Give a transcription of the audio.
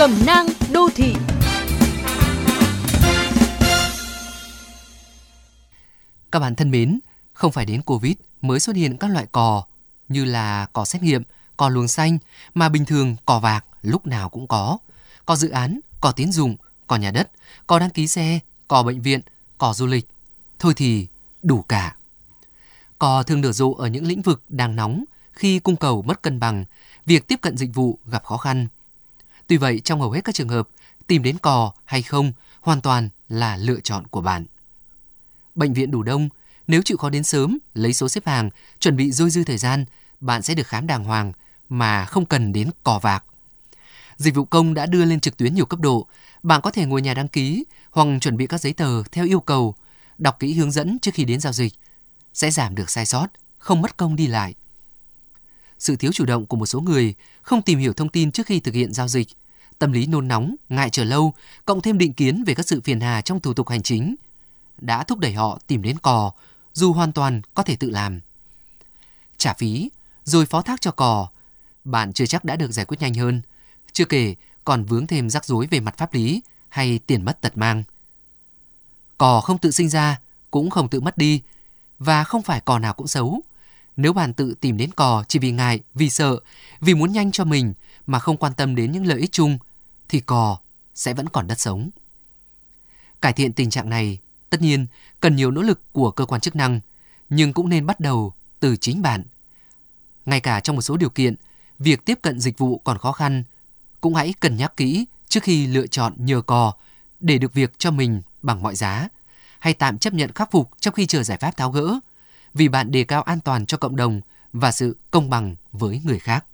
Cẩm nang đô thị Các bạn thân mến, không phải đến Covid mới xuất hiện các loại cò như là cò xét nghiệm, cò luồng xanh mà bình thường cò vạc lúc nào cũng có. Cò dự án, cò tiến dụng, cò nhà đất, cò đăng ký xe, cò bệnh viện, cò du lịch. Thôi thì đủ cả. Cò thường nở rộ ở những lĩnh vực đang nóng khi cung cầu mất cân bằng, việc tiếp cận dịch vụ gặp khó khăn. Tuy vậy, trong hầu hết các trường hợp, tìm đến cò hay không hoàn toàn là lựa chọn của bạn. Bệnh viện đủ đông, nếu chịu khó đến sớm, lấy số xếp hàng, chuẩn bị dôi dư thời gian, bạn sẽ được khám đàng hoàng mà không cần đến cò vạc. Dịch vụ công đã đưa lên trực tuyến nhiều cấp độ, bạn có thể ngồi nhà đăng ký hoặc chuẩn bị các giấy tờ theo yêu cầu, đọc kỹ hướng dẫn trước khi đến giao dịch, sẽ giảm được sai sót, không mất công đi lại. Sự thiếu chủ động của một số người không tìm hiểu thông tin trước khi thực hiện giao dịch, tâm lý nôn nóng, ngại chờ lâu, cộng thêm định kiến về các sự phiền hà trong thủ tục hành chính, đã thúc đẩy họ tìm đến cò, dù hoàn toàn có thể tự làm. Trả phí, rồi phó thác cho cò, bạn chưa chắc đã được giải quyết nhanh hơn. Chưa kể, còn vướng thêm rắc rối về mặt pháp lý hay tiền mất tật mang. Cò không tự sinh ra, cũng không tự mất đi, và không phải cò nào cũng xấu. Nếu bạn tự tìm đến cò chỉ vì ngại, vì sợ, vì muốn nhanh cho mình mà không quan tâm đến những lợi ích chung, thì cò sẽ vẫn còn đất sống. Cải thiện tình trạng này, tất nhiên, cần nhiều nỗ lực của cơ quan chức năng, nhưng cũng nên bắt đầu từ chính bạn. Ngay cả trong một số điều kiện, việc tiếp cận dịch vụ còn khó khăn, cũng hãy cân nhắc kỹ trước khi lựa chọn nhờ cò để được việc cho mình bằng mọi giá, hay tạm chấp nhận khắc phục trong khi chờ giải pháp tháo gỡ, vì bạn đề cao an toàn cho cộng đồng và sự công bằng với người khác.